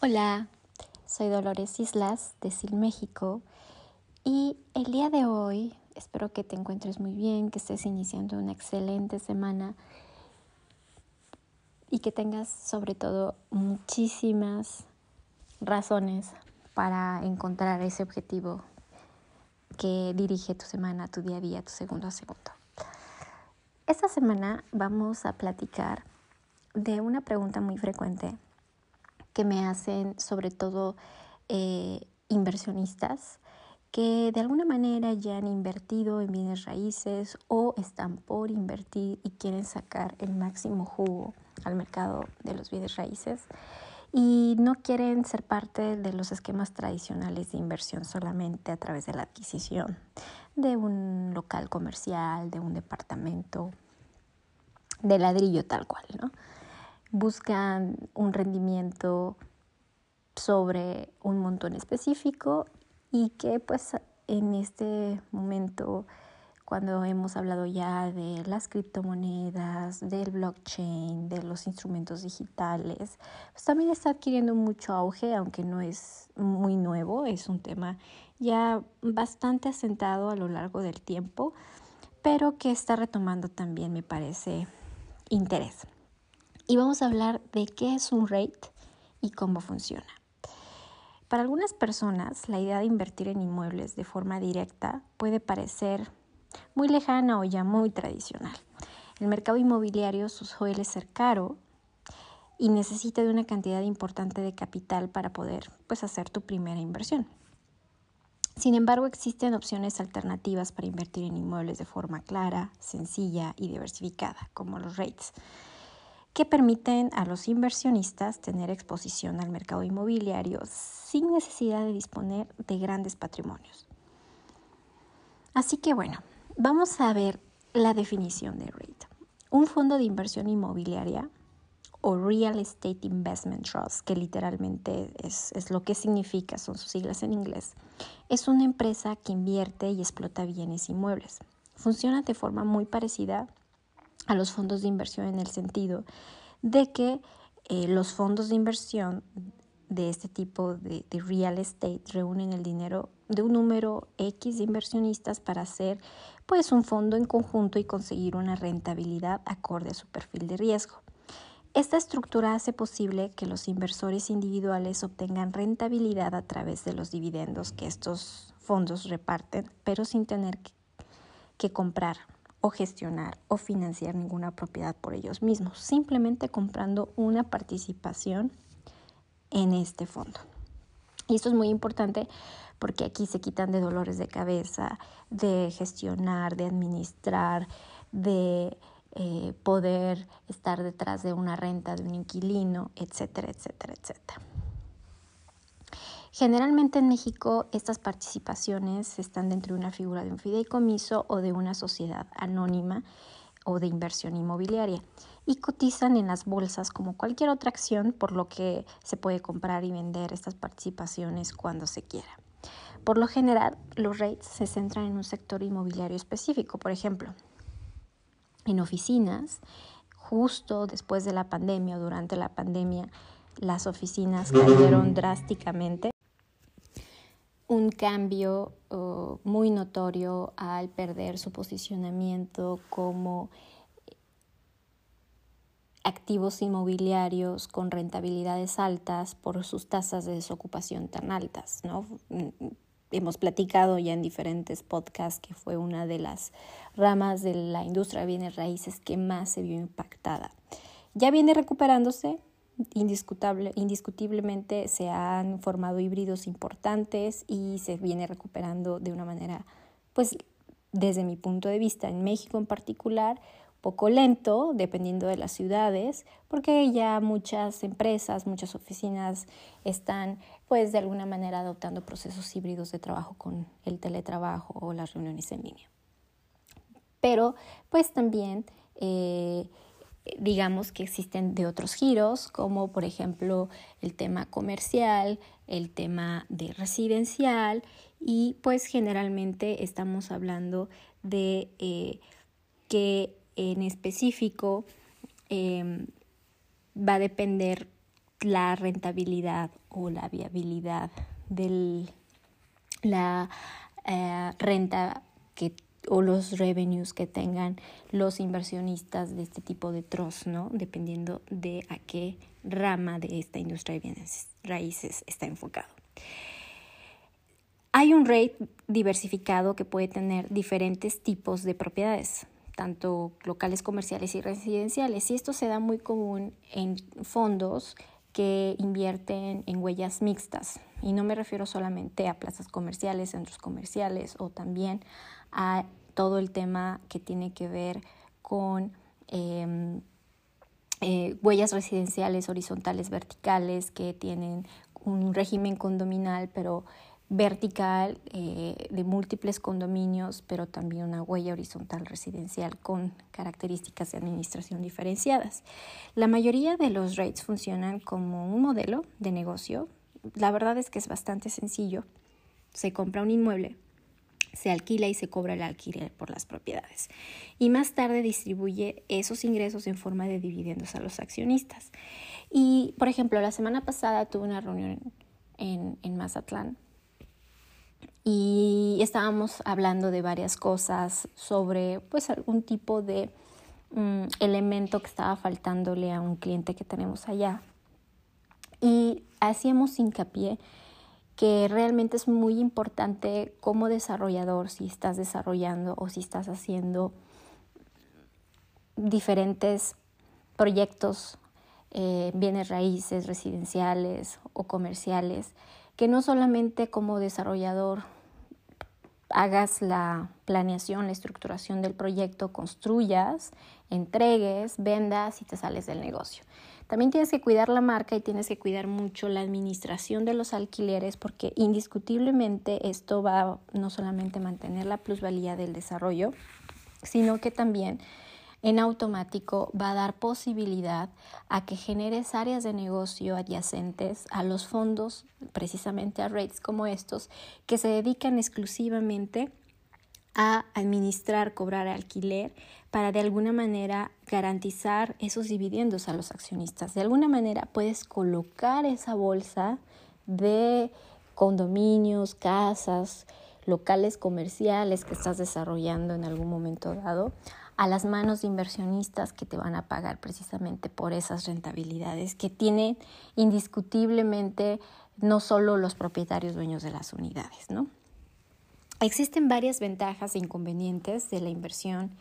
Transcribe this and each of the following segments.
Hola, soy Dolores Islas de Sil México y el día de hoy espero que te encuentres muy bien, que estés iniciando una excelente semana y que tengas sobre todo muchísimas razones para encontrar ese objetivo que dirige tu semana, tu día a día, tu segundo a segundo. Esta semana vamos a platicar de una pregunta muy frecuente que me hacen sobre todo eh, inversionistas que de alguna manera ya han invertido en bienes raíces o están por invertir y quieren sacar el máximo jugo al mercado de los bienes raíces y no quieren ser parte de los esquemas tradicionales de inversión solamente a través de la adquisición de un local comercial, de un departamento, de ladrillo tal cual, ¿no? Buscan un rendimiento sobre un montón específico y que pues en este momento cuando hemos hablado ya de las criptomonedas, del blockchain, de los instrumentos digitales, pues también está adquiriendo mucho auge, aunque no es muy nuevo, es un tema ya bastante asentado a lo largo del tiempo, pero que está retomando también, me parece, interés y vamos a hablar de qué es un rate y cómo funciona. Para algunas personas, la idea de invertir en inmuebles de forma directa puede parecer muy lejana o ya muy tradicional. El mercado inmobiliario suele ser caro y necesita de una cantidad importante de capital para poder pues, hacer tu primera inversión. Sin embargo, existen opciones alternativas para invertir en inmuebles de forma clara, sencilla y diversificada, como los rates que permiten a los inversionistas tener exposición al mercado inmobiliario sin necesidad de disponer de grandes patrimonios. Así que bueno, vamos a ver la definición de REIT. Un fondo de inversión inmobiliaria o Real Estate Investment Trust, que literalmente es, es, lo que significa, son sus siglas en inglés, es una empresa que invierte y explota bienes inmuebles. Funciona de forma muy parecida a los fondos de inversión en el sentido de que eh, los fondos de inversión de este tipo de, de, real estate reúnen el dinero de un número X de inversionistas para hacer pues un fondo en conjunto y conseguir una rentabilidad acorde a su perfil de riesgo. Esta estructura hace posible que los inversores individuales obtengan rentabilidad a través de los dividendos que estos fondos reparten, pero sin tener que comprar o gestionar o financiar ninguna propiedad por ellos mismos, simplemente comprando una participación en este fondo. Y esto es muy importante porque aquí se quitan de dolores de cabeza, de gestionar, de administrar, de eh, poder estar detrás de una renta de un inquilino, etcétera, etcétera, etcétera. Generalmente en México estas participaciones están dentro de una figura de un fideicomiso o de una sociedad anónima o de inversión inmobiliaria y cotizan en las bolsas como cualquier otra acción, por lo que se puede comprar y vender estas participaciones cuando se quiera. Por lo general, los rates se centran en un sector inmobiliario específico, por ejemplo, en oficinas, justo después de la pandemia o durante la pandemia, las oficinas cayeron drásticamente un cambio muy notorio al perder su posicionamiento como activos inmobiliarios con rentabilidades altas por sus tasas de desocupación tan altas. ¿no? Hemos platicado ya en diferentes podcasts que fue una de las ramas de la industria de bienes raíces que más se vio impactada. Ya viene recuperándose, indiscutible, indiscutiblemente se han formado híbridos importantes y se viene recuperando de una manera, pues desde mi punto de vista, en México en particular, poco lento, dependiendo de las ciudades, porque ya muchas empresas, muchas oficinas están, pues, de alguna manera adoptando procesos híbridos de trabajo con el teletrabajo o las reuniones en línea. Pero, pues, también eh, digamos que existen de otros giros, como por ejemplo el tema comercial, el tema de residencial y pues generalmente estamos hablando de eh, que en específico em, va a depender la rentabilidad o la viabilidad de la eh, renta que o los revenues que tengan los inversionistas de este tipo de trust, ¿no? Dependiendo de a qué rama de esta industria de bienes raíces está enfocado. Hay un rate diversificado que puede tener diferentes tipos de propiedades, tanto locales comerciales y residenciales, y esto se da muy común en fondos que invierten en huellas mixtas. Y no me refiero solamente a plazas comerciales, centros comerciales o también a todo el tema que tiene que ver con em, eh, huellas residenciales horizontales verticales que tienen un régimen condominal, pero vertical eh, de múltiples condominios, pero también una huella horizontal residencial con características de administración diferenciadas. La mayoría de los rates funcionan como un modelo de negocio. La verdad es que es bastante sencillo. Se compra un inmueble, se alquila y se cobra el alquiler por las propiedades. Y más tarde distribuye esos ingresos en forma de dividendos a los accionistas. Y, por ejemplo, la semana pasada tuve una reunión en, en Mazatlán y estábamos hablando de varias cosas sobre pues algún tipo de mm, elemento que estaba faltándole a un cliente que tenemos allá. Y hacíamos hincapié que realmente es muy importante como desarrollador, si estás desarrollando o si estás haciendo diferentes proyectos, eh, bienes raíces, residenciales o comerciales, que no solamente como desarrollador hagas la planeación, la estructuración del proyecto, construyas, entregues, vendas y te sales del negocio. También tienes que cuidar la marca y tienes que cuidar mucho la administración de los alquileres porque indiscutiblemente esto va no solamente a mantener la plusvalía del desarrollo, sino que también en automático va a dar posibilidad a que generes áreas de negocio adyacentes a los fondos, precisamente a rates como estos, que se dedican exclusivamente a administrar, cobrar alquiler para de alguna manera garantizar esos dividendos a los accionistas. De alguna manera puedes colocar esa bolsa de condominios, casas, locales comerciales que estás desarrollando en algún momento dado a las manos de inversionistas que te van a pagar precisamente por esas rentabilidades que tienen indiscutiblemente no solo los propietarios dueños de las unidades, ¿no? Existen varias ventajas e inconvenientes de la inversión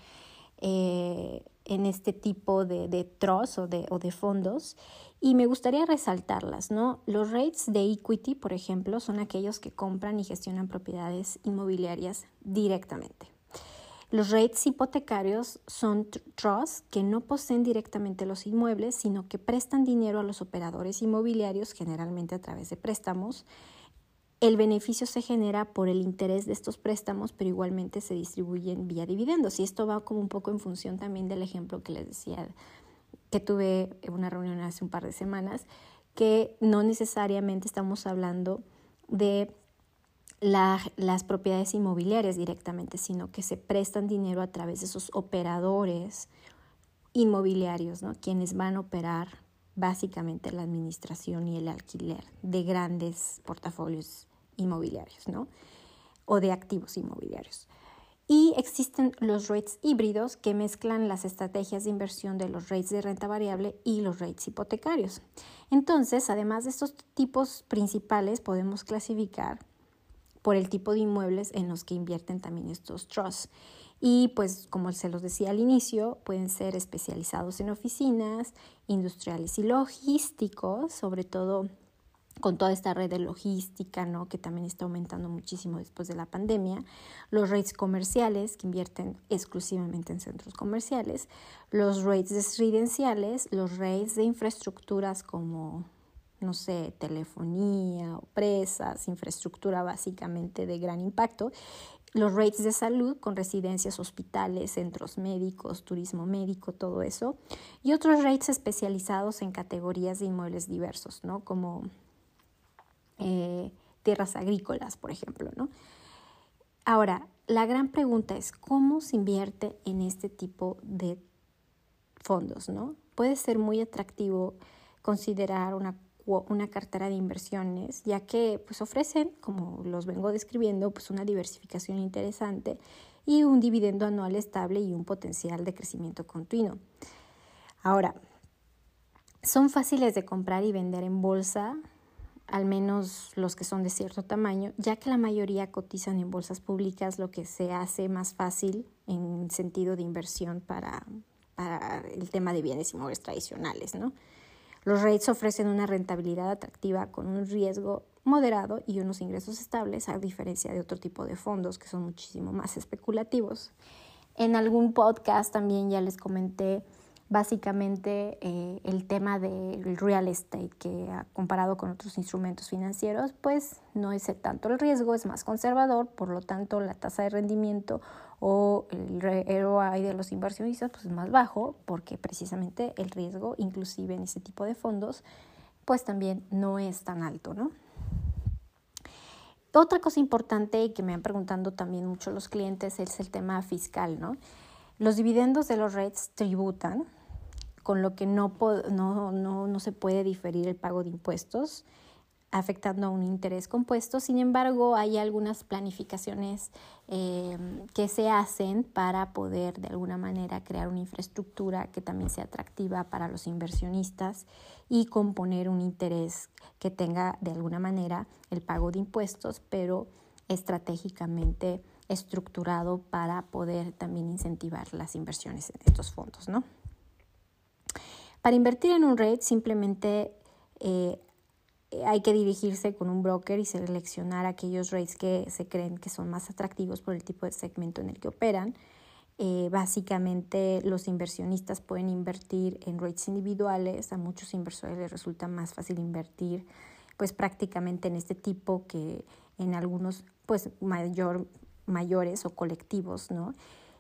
eh, en este tipo de, de trust o de, o de, fondos y me gustaría resaltarlas. ¿no? Los rates de equity, por ejemplo, son aquellos que compran y gestionan propiedades inmobiliarias directamente. Los rates hipotecarios son trusts que no poseen directamente los inmuebles, sino que prestan dinero a los operadores inmobiliarios, generalmente a través de préstamos, el beneficio se genera por el interés de estos préstamos, pero igualmente se distribuyen vía dividendos. Y esto va como un poco en función también del ejemplo que les decía, que tuve una reunión hace un par de semanas, que no necesariamente estamos hablando de las propiedades inmobiliarias directamente, sino que se prestan dinero a través de esos operadores inmobiliarios, ¿no? quienes van a operar básicamente la administración y el alquiler de grandes portafolios inmobiliarios, ¿no? O de activos inmobiliarios. Y existen los rates híbridos que mezclan las estrategias de inversión de los rates de renta variable y los rates hipotecarios. Entonces, además de estos tipos principales, podemos clasificar por el tipo de inmuebles en los que invierten también estos trusts. Y pues como se los decía al inicio, pueden ser especializados en oficinas, industriales y logísticos, sobre todo con toda esta red de logística, ¿no? que también está aumentando muchísimo después de la pandemia, los rates comerciales, que invierten exclusivamente en centros comerciales, los rates residenciales, los rates de infraestructuras como, no sé, telefonía, presas, infraestructura básicamente de gran impacto, los rates de salud con residencias, hospitales, centros médicos, turismo médico, todo eso, y otros rates especializados en categorías de inmuebles diversos, ¿no? Como eh, tierras agrícolas, por ejemplo, ¿no? Ahora, la gran pregunta es, ¿cómo se invierte en este tipo de fondos, ¿no? Puede ser muy atractivo considerar una una cartera de inversiones, ya que pues ofrecen, como los vengo describiendo, pues una diversificación interesante y un dividendo anual estable y un potencial de crecimiento continuo. Ahora, son fáciles de comprar y vender en bolsa, al menos los que son de cierto tamaño, ya que la mayoría cotizan en bolsas públicas, lo que se hace más fácil en sentido de inversión para, para el tema de bienes inmuebles tradicionales, ¿no? Los REITs ofrecen una rentabilidad atractiva con un riesgo moderado y unos ingresos estables, a diferencia de otro tipo de fondos que son muchísimo más especulativos. En algún podcast también ya les comenté básicamente eh, el tema del real estate, que comparado con otros instrumentos financieros, pues no es tanto el riesgo, es más conservador, por lo tanto la tasa de rendimiento o el ROI de los inversionistas pues es más bajo, porque precisamente el riesgo, inclusive en ese tipo de fondos, pues también no es tan alto, ¿no? Otra cosa importante que me han preguntado también mucho los clientes es el tema fiscal, ¿no? Los dividendos de los REITs tributan, con lo que no, no, no, no se puede diferir el pago de impuestos afectando a un interés compuesto. Sin embargo, hay algunas planificaciones eh, que se hacen para poder de alguna manera crear una infraestructura que también sea atractiva para los inversionistas y componer un interés que tenga de alguna manera el pago de impuestos, pero estratégicamente estructurado para poder también incentivar las inversiones en estos fondos, ¿no? Para invertir en un REIT simplemente eh, hay que dirigirse con un broker y seleccionar aquellos REITs que se creen que son más atractivos por el tipo de segmento en el que operan. Eh, básicamente los inversionistas pueden invertir en REITs individuales, a muchos inversores les resulta más fácil invertir pues prácticamente en este tipo que en algunos pues mayor, mayores o colectivos, ¿no?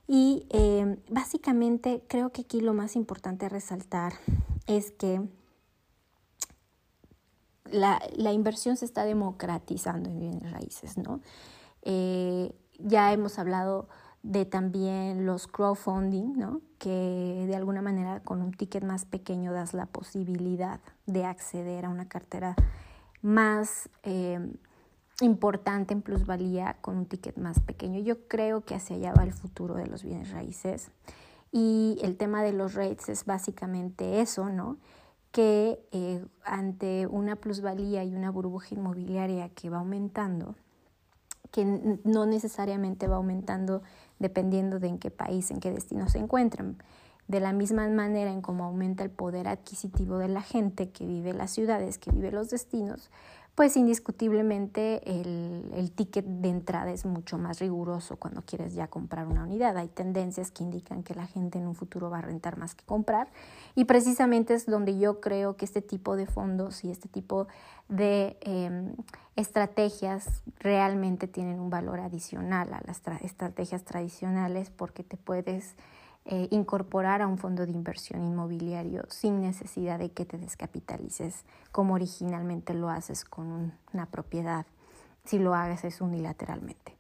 Y eh, básicamente creo que aquí lo más importante a resaltar es que la, inversión se está democratizando en bienes raíces, ¿no? Eh, ya hemos hablado de también los crowdfunding, ¿no? que de alguna manera con un ticket más pequeño das la posibilidad de acceder a una cartera más eh, importante en plusvalía con un ticket más pequeño. Yo creo que hacia allá va el futuro de los bienes raíces. Y el tema de los rates es básicamente eso, ¿no? Que eh, ante una plusvalía y una burbuja inmobiliaria que va aumentando, que no necesariamente va aumentando dependiendo de en qué país, en qué destino se encuentran. De la misma manera en cómo aumenta el poder adquisitivo de la gente que vive las ciudades, que vive los destinos, pues indiscutiblemente el, el, ticket de entrada es mucho más riguroso cuando quieres ya comprar una unidad. Hay tendencias que indican que la gente en un futuro va a rentar más que comprar y precisamente es donde yo creo que este tipo de fondos y este tipo de em, estrategias realmente tienen un valor adicional a las estrategias tradicionales porque te puedes eh, incorporar a un fondo de inversión inmobiliario sin necesidad de que te descapitalices como originalmente lo haces con una propiedad, si lo hagas es unilateralmente.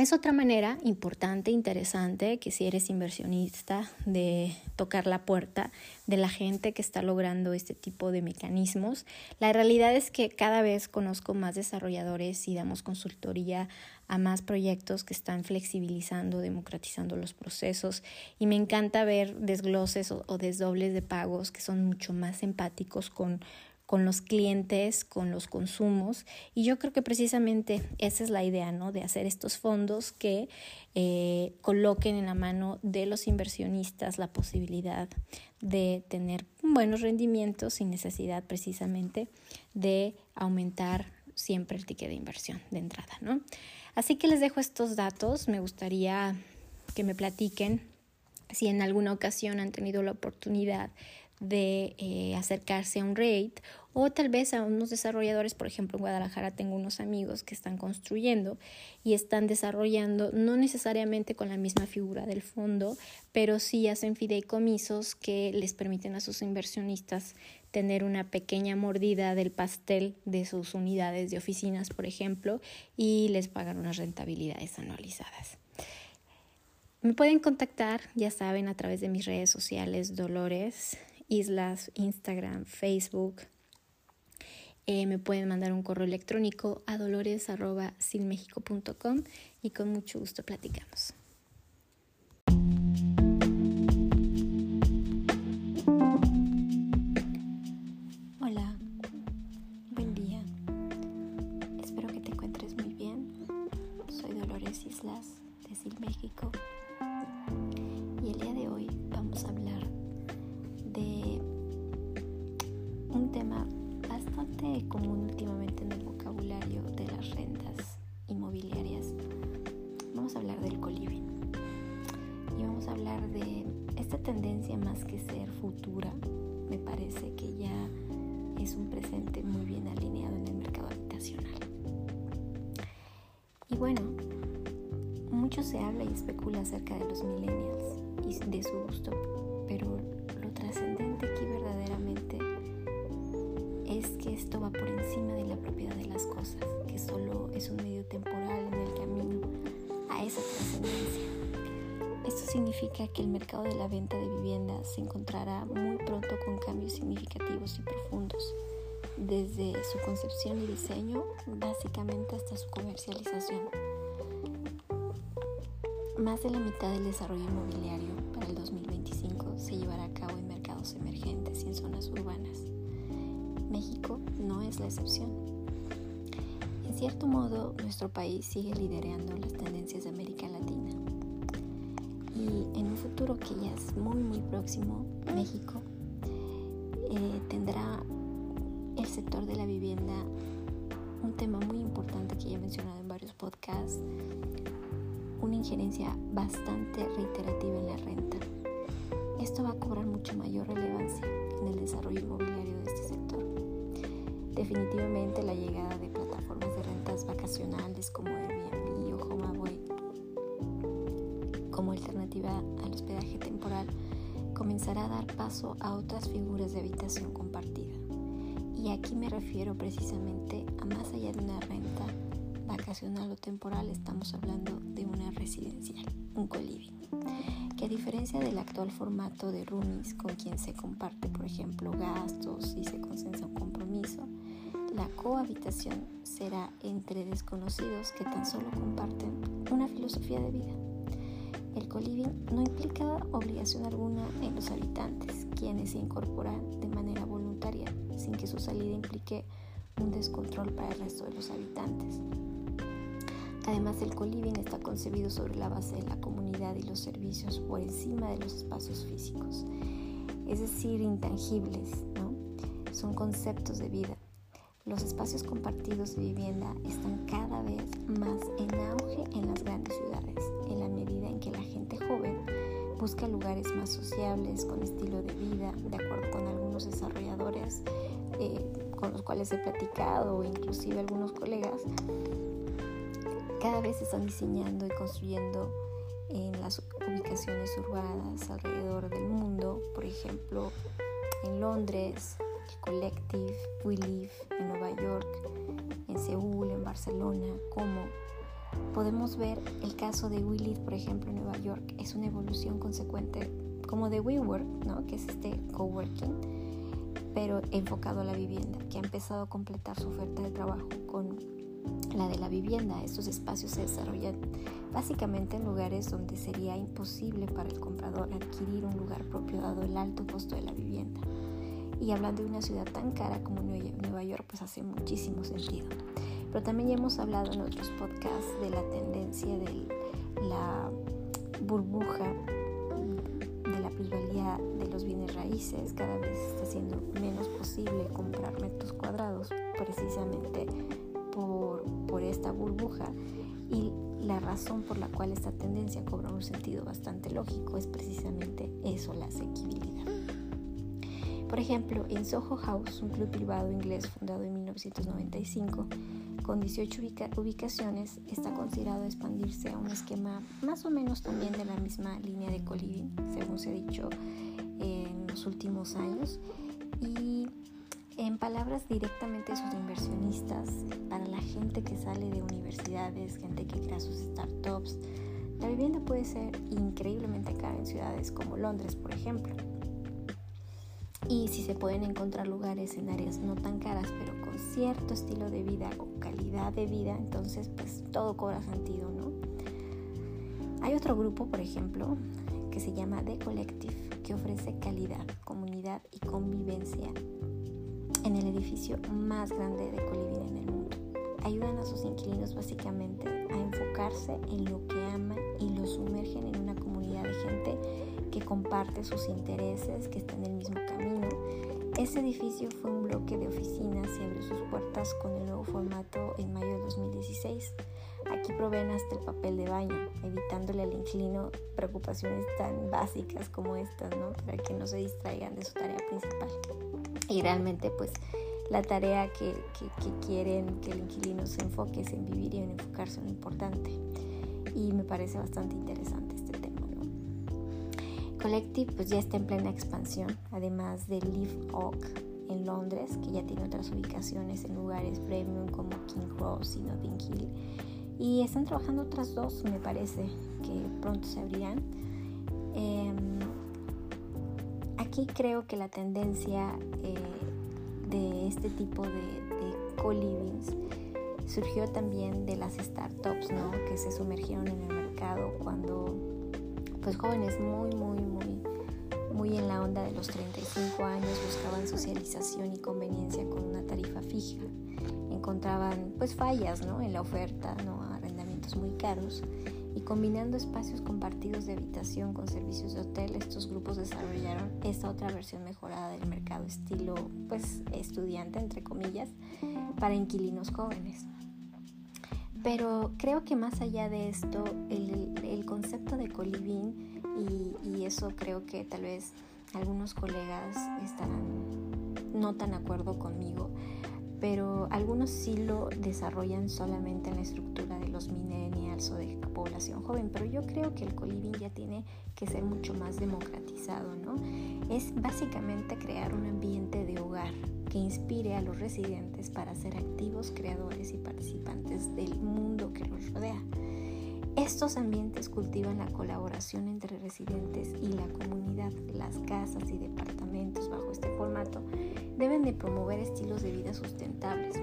Es otra manera importante, interesante, que si eres inversionista, de tocar la puerta de la gente que está logrando este tipo de mecanismos. La realidad es que cada vez conozco más desarrolladores y damos consultoría a más proyectos que están flexibilizando, democratizando los procesos y me encanta ver desgloses o, o desdobles de pagos que son mucho más empáticos con con los clientes, con los consumos. Y yo creo que precisamente esa es la idea, ¿no? De hacer estos fondos que eh, coloquen en la mano de los inversionistas la posibilidad de tener buenos rendimientos sin necesidad precisamente de aumentar siempre el ticket de inversión de entrada, ¿no? Así que les dejo estos datos. Me gustaría que me platiquen si en alguna ocasión han tenido la oportunidad de eh, acercarse a un rate o tal vez a unos desarrolladores, por ejemplo en Guadalajara tengo unos amigos que están construyendo y están desarrollando no necesariamente con la misma figura del fondo, pero sí hacen fideicomisos que les permiten a sus inversionistas tener una pequeña mordida del pastel de sus unidades de oficinas, por ejemplo, y les pagan unas rentabilidades anualizadas. Me pueden contactar, ya saben, a través de mis redes sociales Dolores Islas, Instagram, Facebook, eh, me pueden mandar un correo electrónico a dolores.silmexico.com y con mucho gusto platicamos. Hola, buen día. Espero que te encuentres muy bien. Soy Dolores Islas de Sil México especula acerca de los millennials y de su gusto, pero lo trascendente aquí verdaderamente es que esto va por encima de la propiedad de las cosas, que solo es un medio temporal en el camino a esa trascendencia. Esto significa que el mercado de la venta de viviendas se encontrará muy pronto con cambios significativos y profundos, desde su concepción y diseño, básicamente hasta su comercialización. Más de la mitad del desarrollo inmobiliario para el 2025 se llevará a cabo en mercados emergentes y en zonas urbanas. México no es la excepción. En cierto modo, nuestro país sigue liderando las tendencias de América Latina. Y en un futuro que ya es muy, muy próximo, México eh, tendrá el sector de la vivienda un tema muy importante que ya he mencionado en varios podcasts, una injerencia bastante reiterativa en la renta. Esto va a cobrar mucho mayor relevancia en el desarrollo inmobiliario de este sector. Definitivamente la llegada de plataformas de rentas vacacionales como Airbnb o HomeAway como alternativa al hospedaje temporal comenzará a dar paso a otras figuras de habitación compartida. Y aquí me refiero precisamente a más allá de una renta vacacional o temporal, estamos hablando de una residencial, un coliving, que a diferencia del actual formato de roomies con quien se comparte, por ejemplo, gastos y se consensa un compromiso, la cohabitación será entre desconocidos que tan solo comparten una filosofía de vida. El coliving no implica obligación alguna en los habitantes, quienes se incorporan de manera voluntaria, sin que su salida implique un descontrol para el resto de los habitantes. Además, el coliving está concebido sobre la base de la comunidad y los servicios por encima de los espacios físicos, es decir, intangibles, ¿no? Son conceptos de vida los espacios compartidos de vivienda están cada vez más en auge en las grandes ciudades, en la medida en que la gente joven busca lugares más sociables, con estilo de vida, de acuerdo con algunos desarrolladores eh, con los cuales he platicado o inclusive algunos colegas, cada vez están diseñando y construyendo en las ubicaciones urbanas alrededor del mundo, por ejemplo, en Londres, Collective, We Live en Nueva York, en Seúl, en Barcelona, como podemos ver el caso de We Live, por ejemplo, en Nueva York, es una evolución consecuente como de WeWork, ¿no? que es este coworking, pero enfocado a la vivienda, que ha empezado a completar su oferta de trabajo con la de la vivienda. Estos espacios se desarrollan básicamente en lugares donde sería imposible para el comprador adquirir un lugar propio dado el alto costo de la vivienda. Y hablando de una ciudad tan cara como Nueva York, pues hace muchísimo sentido. Pero también ya hemos hablado en otros podcasts de la tendencia de la burbuja de la plusvalía de los bienes raíces. Cada vez está siendo menos posible comprar metros cuadrados precisamente esta burbuja. Y la razón por la cual esta tendencia cobra un sentido bastante lógico es precisamente eso, la asequibilidad. Por ejemplo, en Soho House, un club privado inglés fundado en 1995, con 18 ubicaciones, está considerado expandirse a un esquema más o menos también de la misma línea de coliving, según se ha dicho en los últimos años. Y en palabras directamente de sus inversionistas, para la gente que sale de universidades, gente que crea sus startups, la vivienda puede ser increíblemente cara en ciudades como Londres, por ejemplo y si se pueden encontrar lugares en áreas no tan caras pero con cierto estilo de vida o calidad de vida, entonces pues todo cobra sentido, ¿no? Hay otro grupo, por ejemplo, que se llama The Collective, que ofrece calidad, comunidad y convivencia en el edificio más grande de coliving en el mundo. Ayudan a sus inquilinos básicamente a enfocarse en lo que aman y lo sumergen en una comunidad de gente que comparte sus intereses, que está en el mismo camino. Ese edificio fue un bloque de oficinas y abrió sus puertas con el nuevo formato en mayo de 2016. Aquí proveen hasta el papel de baño, evitándole al inquilino preocupaciones tan básicas como estas, ¿no? Para que no se distraigan de su tarea principal. Y realmente, pues, la tarea que, que, quieren que el inquilino se enfoque es en vivir y en enfocarse en lo importante. Y me parece bastante interesante este tema, ¿no? Collective, pues, ya está en plena expansión, además de Live Oak en Londres, que ya tiene otras ubicaciones en lugares premium como King Cross y Notting Hill y están trabajando otras dos, me parece, que pronto se abrirán. Em, aquí creo que la tendencia eh, de este tipo de, de co-livings surgió también de las startups, ¿no? Que se sumergieron en el mercado cuando, pues jóvenes muy, muy, muy, muy en la onda de los 35 años buscaban socialización y conveniencia con una tarifa fija. Encontraban, pues, fallas, ¿no? En la oferta, ¿no? muy caros y combinando espacios compartidos de habitación con servicios de hotel, estos grupos desarrollaron esta otra versión mejorada del mercado estilo pues estudiante entre comillas para inquilinos jóvenes. Pero creo que más allá de esto, el, concepto de coliving, y, y eso creo que tal vez algunos colegas estarán no tan acuerdo conmigo, pero algunos sí lo desarrollan solamente en la estructura de los millennials o de población joven, pero yo creo que el coliving ya tiene que ser mucho más democratizado, ¿no? Es básicamente crear un ambiente de hogar que inspire a los residentes para ser activos, creadores y participantes del mundo que los rodea. Estos ambientes cultivan la colaboración entre residentes y la comunidad. Las casas y departamentos bajo este formato deben de promover estilos de vida sustentables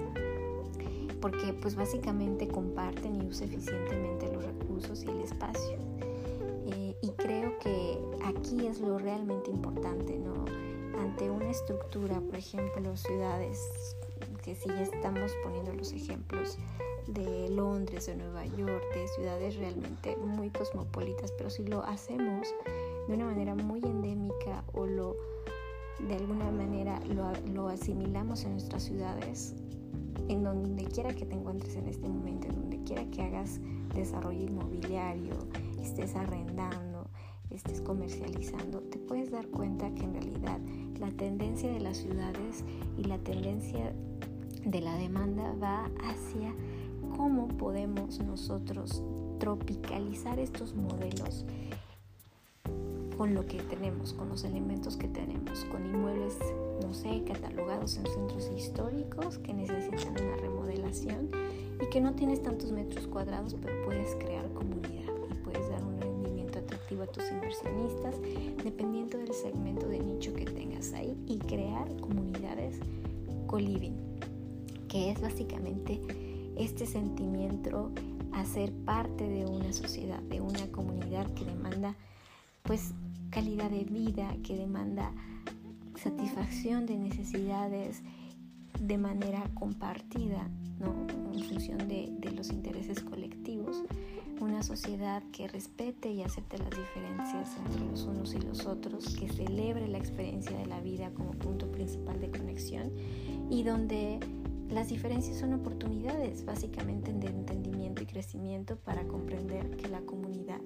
porque pues básicamente comparten y usan eficientemente los recursos y el espacio. Eh, y creo que aquí es lo realmente importante, ¿no? Ante una estructura, por ejemplo, ciudades, que si ya estamos poniendo los ejemplos de Londres, de Nueva York, de ciudades realmente muy cosmopolitas, pero si lo hacemos de una manera muy endémica o lo de alguna manera lo, lo asimilamos en nuestras ciudades, en donde quiera que te encuentres en este momento, en donde quiera que hagas desarrollo inmobiliario, estés arrendando, estés comercializando, te puedes dar cuenta que en realidad la tendencia de las ciudades y la tendencia de la demanda va hacia cómo podemos nosotros tropicalizar estos modelos con lo que tenemos, con los elementos que tenemos, con inmuebles, no sé, catalogados en centros históricos que necesitan una remodelación y que no tienes tantos metros cuadrados, pero puedes crear comunidad y puedes dar un rendimiento atractivo a tus inversionistas dependiendo del segmento de nicho que tengas ahí y crear comunidades co-living, que es básicamente este sentimiento a ser parte de una sociedad, de una comunidad que demanda pues calidad de vida, que demanda satisfacción de necesidades de manera compartida, ¿no? en función de, de los intereses colectivos, una sociedad que respete y acepte las diferencias entre los unos y los otros, que celebre la experiencia de la vida como punto principal de conexión y donde las diferencias son oportunidades básicamente de entendimiento y crecimiento para comprender que la comunidad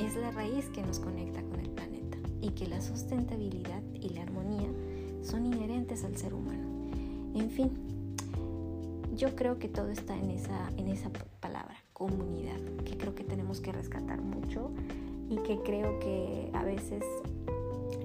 es la raíz que nos conecta con el planeta y que la sustentabilidad y la armonía son inherentes al ser humano. En fin, yo creo que todo está en esa, en esa palabra, comunidad, que creo que tenemos que rescatar mucho y que creo que a veces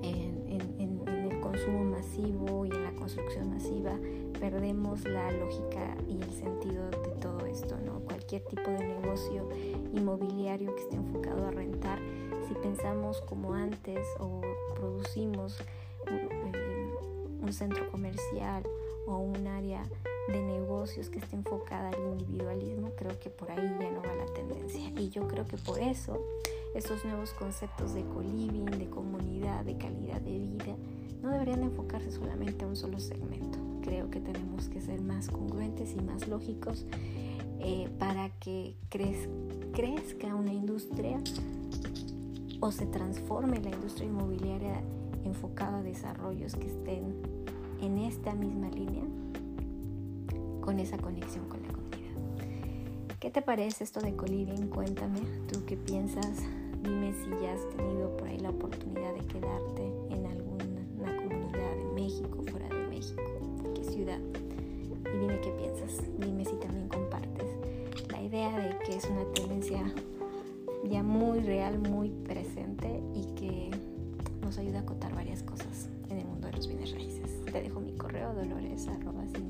en, en el consumo masivo y en la construcción masiva perdemos la lógica y el sentido de todo esto, ¿no? Cualquier tipo de negocio inmobiliario que esté enfocado a rentar, si pensamos como antes o producimos un, eh, centro comercial o un área de negocios que esté enfocada al individualismo, creo que por ahí ya no va la tendencia. Y yo creo que por eso esos nuevos conceptos de co-living, de comunidad, de calidad de vida, no deberían enfocarse solamente a un solo segmento. Creo que tenemos que ser más congruentes y más lógicos eh, para que crezca una industria o se transforme la industria inmobiliaria enfocada a desarrollos que estén en esta misma línea con esa conexión con la comunidad. ¿Qué te parece esto de Coliving? Cuéntame, ¿tú qué piensas? Dime si ya has tenido por ahí la oportunidad de quedarte nos ayuda a acotar varias cosas en el mundo de los bienes raíces. Te dejo mi correo dolores.com. Escríbeme.